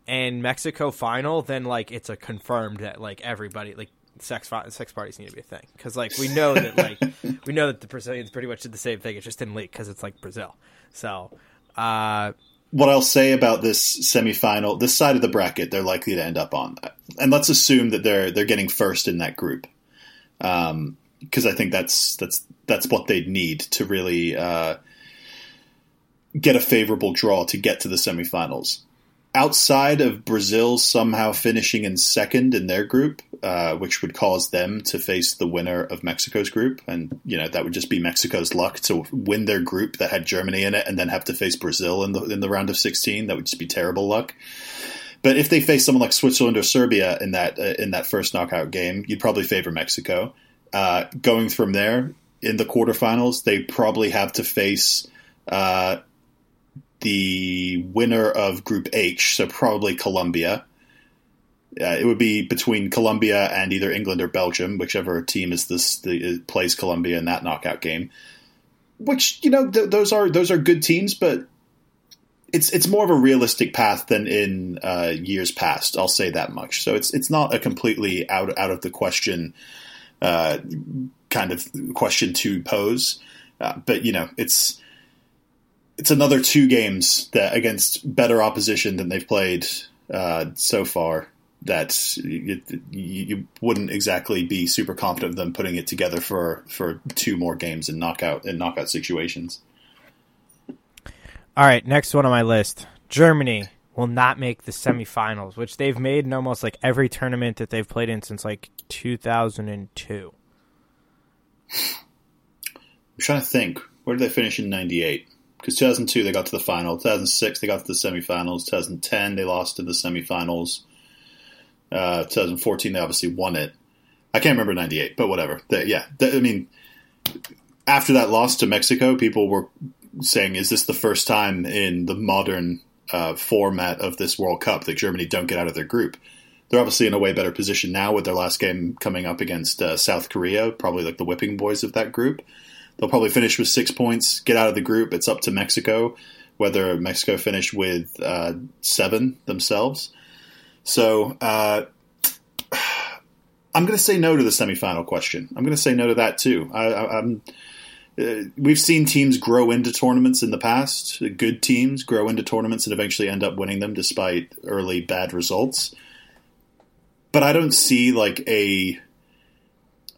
and Mexico final, then like it's a confirmed that like everybody like sex sex parties need to be a thing because like we know that like we know that the Brazilians pretty much did the same thing. It just didn't leak because it's like Brazil. So, uh, what I'll say about this semifinal, this side of the bracket, they're likely to end up on, and let's assume that they're they're getting first in that group, because um, I think that's that's that's what they'd need to really uh, get a favorable draw to get to the semifinals outside of Brazil somehow finishing in second in their group, uh, which would cause them to face the winner of Mexico's group, and you know that would just be Mexico's luck to win their group that had Germany in it, and then have to face Brazil in the in the round of sixteen. That would just be terrible luck. But if they face someone like Switzerland or Serbia in that uh, in that first knockout game, you'd probably favor Mexico. Uh, going from there in the quarterfinals, they probably have to face uh, the winner of Group H, so probably Colombia. Uh, it would be between Colombia and either England or Belgium, whichever team is this the, plays Colombia in that knockout game. Which you know th- those are those are good teams, but it's it's more of a realistic path than in uh, years past. I'll say that much. So it's it's not a completely out out of the question uh, kind of question to pose, uh, but you know it's it's another two games that against better opposition than they've played uh, so far. That you, you, wouldn't exactly be super confident of them putting it together for, for two more games in knockout in knockout situations. All right, next one on my list: Germany will not make the semifinals, which they've made in almost like every tournament that they've played in since like 2002. I'm trying to think. Where did they finish in '98? Because 2002 they got to the final, 2006 they got to the semifinals, 2010 they lost in the semifinals, uh, 2014 they obviously won it. I can't remember 98, but whatever. They, yeah, they, I mean, after that loss to Mexico, people were saying, "Is this the first time in the modern uh, format of this World Cup that Germany don't get out of their group?" They're obviously in a way better position now with their last game coming up against uh, South Korea, probably like the whipping boys of that group. They'll probably finish with six points, get out of the group. It's up to Mexico whether Mexico finish with uh, seven themselves. So uh, I'm going to say no to the semifinal question. I'm going to say no to that too. I, am uh, we've seen teams grow into tournaments in the past. Good teams grow into tournaments and eventually end up winning them despite early bad results. But I don't see like a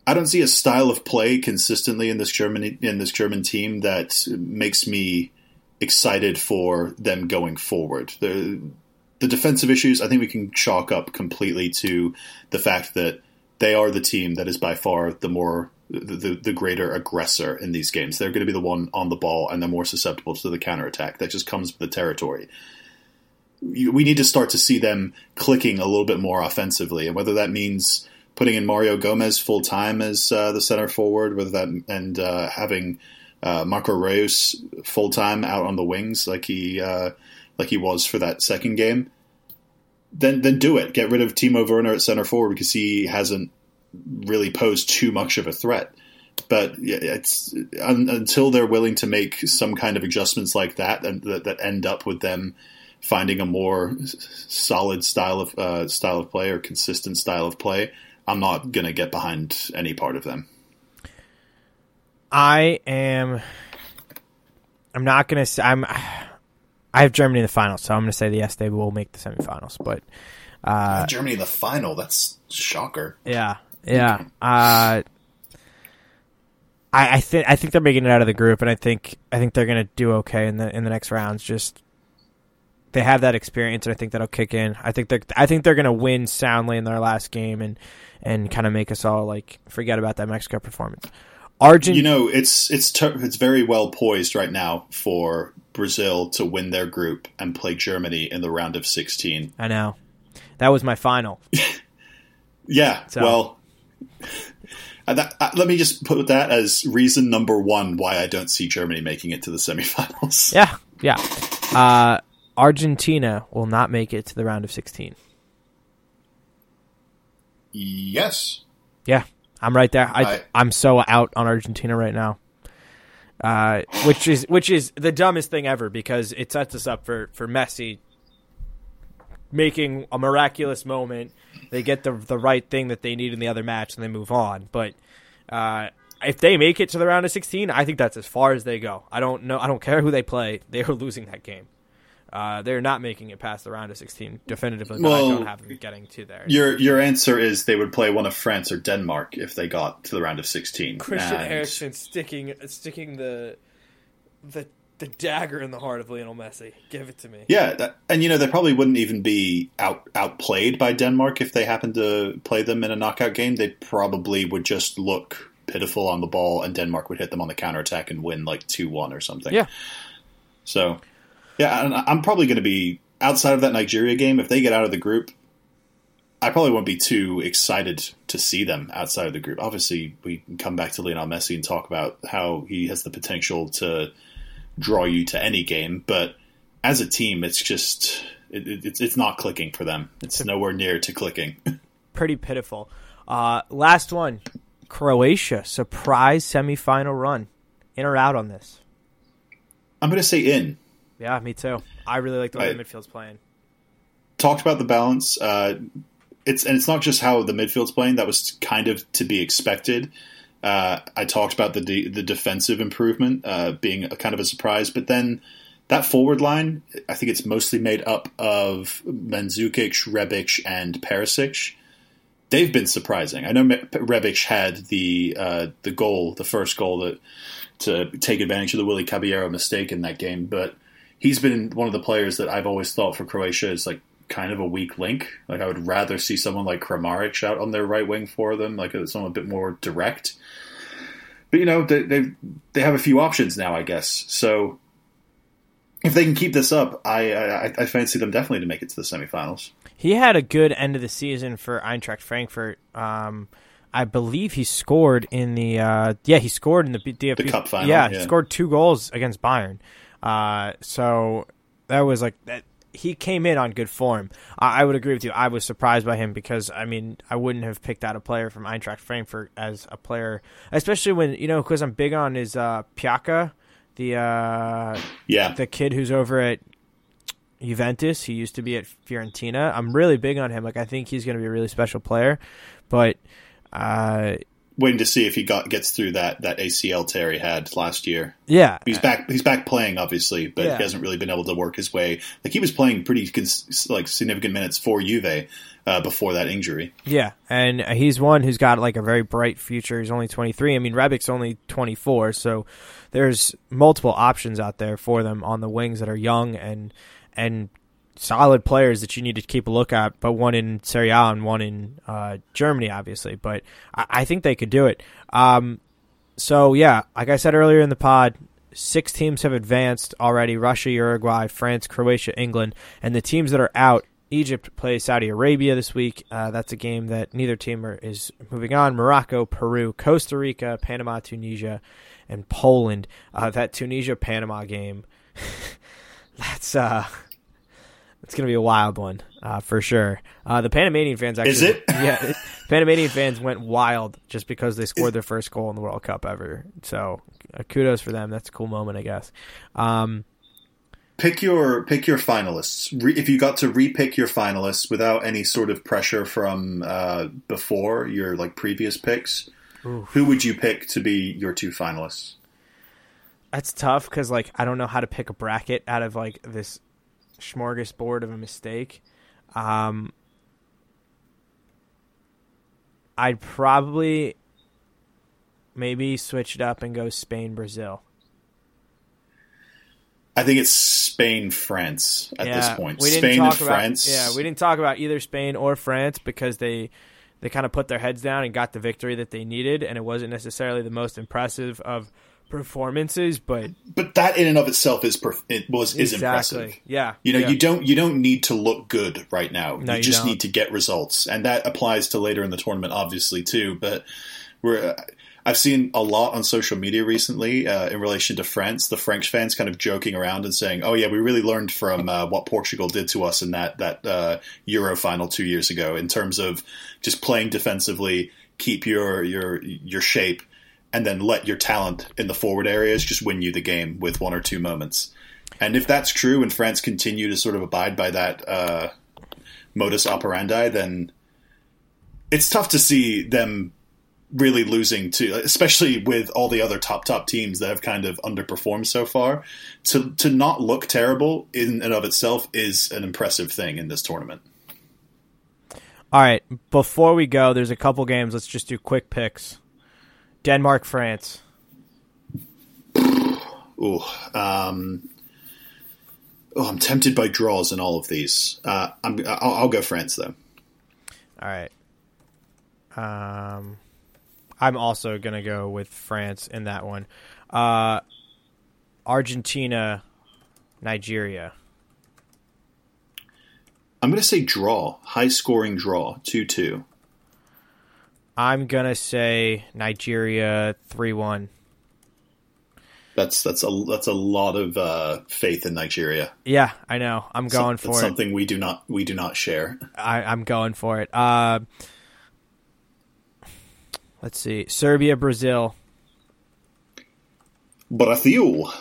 I don't see a style of play consistently in this German in this German team that makes me excited for them going forward. The the defensive issues I think we can chalk up completely to the fact that they are the team that is by far the more the, the, greater aggressor in these games. They're going to be the one on the ball and they're more susceptible to the counterattack. That just comes with the territory. We need to start to see them clicking a little bit more offensively, and whether that means putting in Mario Gomez full time as uh, the center forward, with that and uh, having uh, Marco Reus full time out on the wings like he uh, like he was for that second game, then then do it. Get rid of Timo Werner at center forward because he hasn't really posed too much of a threat. But it's un, until they're willing to make some kind of adjustments like that, and that, that end up with them finding a more solid style of uh, style of play or consistent style of play, I'm not gonna get behind any part of them. I am. I'm not gonna say I'm. I have Germany in the final, so I'm gonna say the yes, they will make the semifinals. But uh, Germany in the final, that's shocker. Yeah, yeah. Uh, I, I think I think they're making it out of the group, and I think I think they're gonna do okay in the in the next rounds. Just they have that experience, and I think that'll kick in. I think they're I think they're gonna win soundly in their last game, and and kind of make us all like forget about that Mexico performance. Argent, you know, it's it's ter- it's very well poised right now for Brazil to win their group and play Germany in the round of 16. I know. That was my final. yeah. So. Well, that, uh, let me just put that as reason number one why I don't see Germany making it to the semifinals. Yeah. Yeah. Uh, Argentina will not make it to the round of 16. Yes. Yeah, I'm right there. I, I am so out on Argentina right now. Uh, which is which is the dumbest thing ever because it sets us up for for Messi making a miraculous moment. They get the the right thing that they need in the other match and they move on. But uh, if they make it to the round of 16, I think that's as far as they go. I don't know. I don't care who they play. They are losing that game. Uh, they're not making it past the round of 16 definitively, but well, I don't have them getting to there. Your your answer is they would play one of France or Denmark if they got to the round of 16. Christian and... Eriksen sticking sticking the the the dagger in the heart of Lionel Messi. Give it to me. Yeah, that, and you know they probably wouldn't even be out outplayed by Denmark if they happened to play them in a knockout game. They probably would just look pitiful on the ball, and Denmark would hit them on the counter attack and win like two one or something. Yeah. So, yeah, I'm probably going to be outside of that Nigeria game. If they get out of the group, I probably won't be too excited to see them outside of the group. Obviously, we can come back to Lionel Messi and talk about how he has the potential to draw you to any game, but as a team, it's just it, it, it's it's not clicking for them. It's nowhere near to clicking. Pretty pitiful. Uh, last one, Croatia surprise semifinal run. In or out on this? I'm going to say in. Yeah, me too. I really like the way I, the midfield's playing. Talked about the balance. Uh, it's and it's not just how the midfield's playing. That was kind of to be expected. Uh, I talked about the de- the defensive improvement uh, being a kind of a surprise, but then that forward line, I think it's mostly made up of Mandzukic, Rebic, and Perisic. They've been surprising. I know Rebic had the uh, the goal, the first goal that to take advantage of the Willy Caballero mistake in that game, but he's been one of the players that I've always thought for Croatia is like kind of a weak link. Like I would rather see someone like Kramaric out on their right wing for them, like someone a bit more direct. But you know they they they have a few options now, I guess. So if they can keep this up, I, I, I fancy them definitely to make it to the semifinals. He had a good end of the season for Eintracht Frankfurt. Um, I believe he scored in the uh, yeah he scored in the DFB the cup final. Yeah, yeah, he scored two goals against Bayern. Uh, so that was like that he came in on good form. I, I, would agree with you. I was surprised by him because I mean I wouldn't have picked out a player from Eintracht Frankfurt as a player, especially when you know because I'm big on is uh, Pjaca, the uh, yeah the kid who's over at Juventus. He used to be at Fiorentina. I'm really big on him. Like I think he's going to be a really special player, but. Uh, waiting to see if he got gets through that that ACL tear he had last year. Yeah, he's back. He's back playing, obviously, but yeah. he hasn't really been able to work his way. Like he was playing pretty cons- like significant minutes for Juve uh, before that injury. Yeah, and he's one who's got like a very bright future. He's only twenty three. I mean, Rebic's only twenty four, so there's multiple options out there for them on the wings that are young and and solid players that you need to keep a look at, but one in Serie A and one in uh, Germany, obviously. But I, I, think they could do it. Um, so, yeah, like I said earlier in the pod, six teams have advanced already Russia, Uruguay, France, Croatia, England. And the teams that are out, Egypt plays Saudi Arabia this week. Uh, that's a game that neither team are, is moving on. Morocco, Peru, Costa Rica, Panama, Tunisia, and Poland. Uh, that Tunisia Panama game. that's uh it's gonna be a wild one uh, for sure. Uh, the Panamanian fans actually, is it? yeah, Panamanian fans went wild just because they scored their first goal in the World Cup ever. So uh, kudos for them. That's a cool moment, I guess. Um, pick your pick your finalists. Re- if you got to repick your finalists without any sort of pressure from uh, before your like previous picks, oof. who would you pick to be your two finalists? That's tough because like I don't know how to pick a bracket out of like this smorgasbord of a mistake. Um, I'd probably maybe switch it up and go Spain Brazil. I think it's Spain France at yeah, this point. We Spain and France. yeah, we didn't talk about either Spain or France because they they kind of put their heads down and got the victory that they needed, and it wasn't necessarily the most impressive of performances, but but that in and of itself is perf- it was is exactly. impressive. Yeah, you know, yeah. you don't you don't need to look good right now. No, you, you just don't. need to get results, and that applies to later in the tournament, obviously too. But we're. I've seen a lot on social media recently uh, in relation to France. The French fans kind of joking around and saying, "Oh yeah, we really learned from uh, what Portugal did to us in that that uh, Euro final two years ago in terms of just playing defensively, keep your your your shape, and then let your talent in the forward areas just win you the game with one or two moments. And if that's true, and France continue to sort of abide by that uh, modus operandi, then it's tough to see them really losing to, especially with all the other top top teams that have kind of underperformed so far. To to not look terrible in and of itself is an impressive thing in this tournament. All right, before we go, there's a couple games. Let's just do quick picks. Denmark, France. Ooh, um, oh, I'm tempted by draws in all of these. Uh, I'm, I'll, I'll go France though. All right. Um, I'm also gonna go with France in that one. Uh, Argentina, Nigeria. I'm going to say draw, high scoring draw, 2 2. I'm gonna say Nigeria three one. That's that's a that's a lot of uh, faith in Nigeria. Yeah, I know. I'm going So- for it. Something we do not we do not share. I, I'm going for it. Uh, let's see, Serbia, Brazil. Brazil.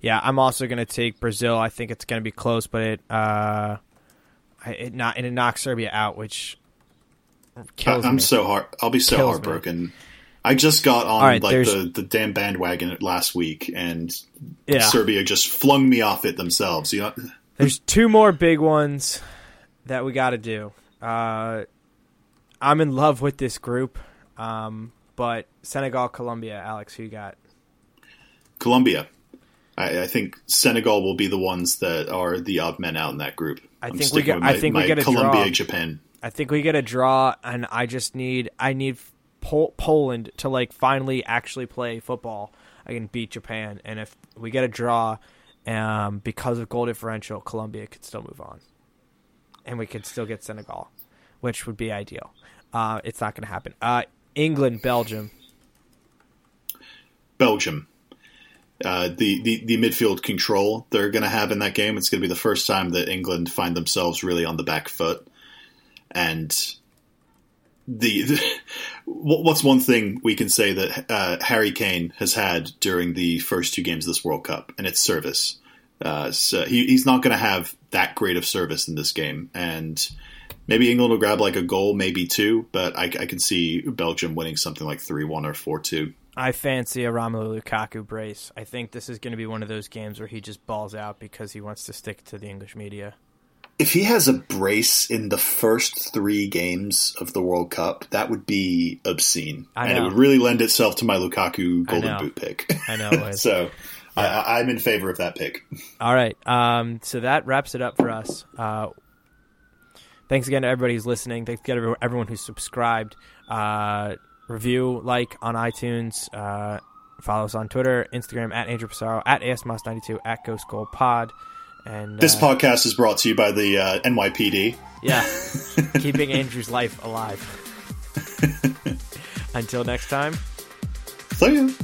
Yeah, I'm also going to take Brazil. I think it's going to be close, but it uh, it not and it knocks Serbia out, which kills I'm me. so heart. I'll be so Kills me. heartbroken. I just got on right, like there's- the, the damn bandwagon last week, and Yeah. Serbia just flung me off it themselves. You know, There's two more big ones that we got to do. Uh, I'm in love with this group, um, but Senegal, Colombia, Alex, who you got? Colombia. I, I think Senegal will be the ones that are the odd men out in that group. I I'm think we get- with I my- think we my get a Colombia, draw. Japan. I think we get a draw, and I just need I need Pol- Poland to like finally actually play football. I can beat Japan, and if we get a draw, um, because of goal differential, Colombia could still move on, and we could still get Senegal, which would be ideal. Uh, it's not going to happen. Uh, England, Belgium. Belgium. Uh, the, the, the midfield control they're going to have in that game, it's going to be the first time that England find themselves really on the back foot. And the, the what- what's one thing we can say that uh, Harry Kane has had during the first two games of this World Cup, and it's service. Uh, so he, he's not going to have that great of service in this game, and maybe England will grab like a goal, maybe two, but I, I can see Belgium winning something like three one or four two. I fancy a Romelu Lukaku brace. I think this is going to be one of those games where he just balls out because he wants to stick to the English media. If he has a brace in the first three games of the World Cup, that would be obscene, and it would really lend itself to my Lukaku Golden. Boot pick. I know so I, I- I'm in favor of that pick. All right. Um, so that wraps it up for us. Uh, thanks again to everybody who's listening. Thanks again to everyone who's subscribed. Uh, review, like on iTunes. Uh, follow us on Twitter, Instagram at Andrew Pissarro, at ASMOS92, at Ghost Goal Pod. And This uh, podcast is brought to you by the uh, NYPD. yeah, keeping Andrew's life alive. Until next time. See you.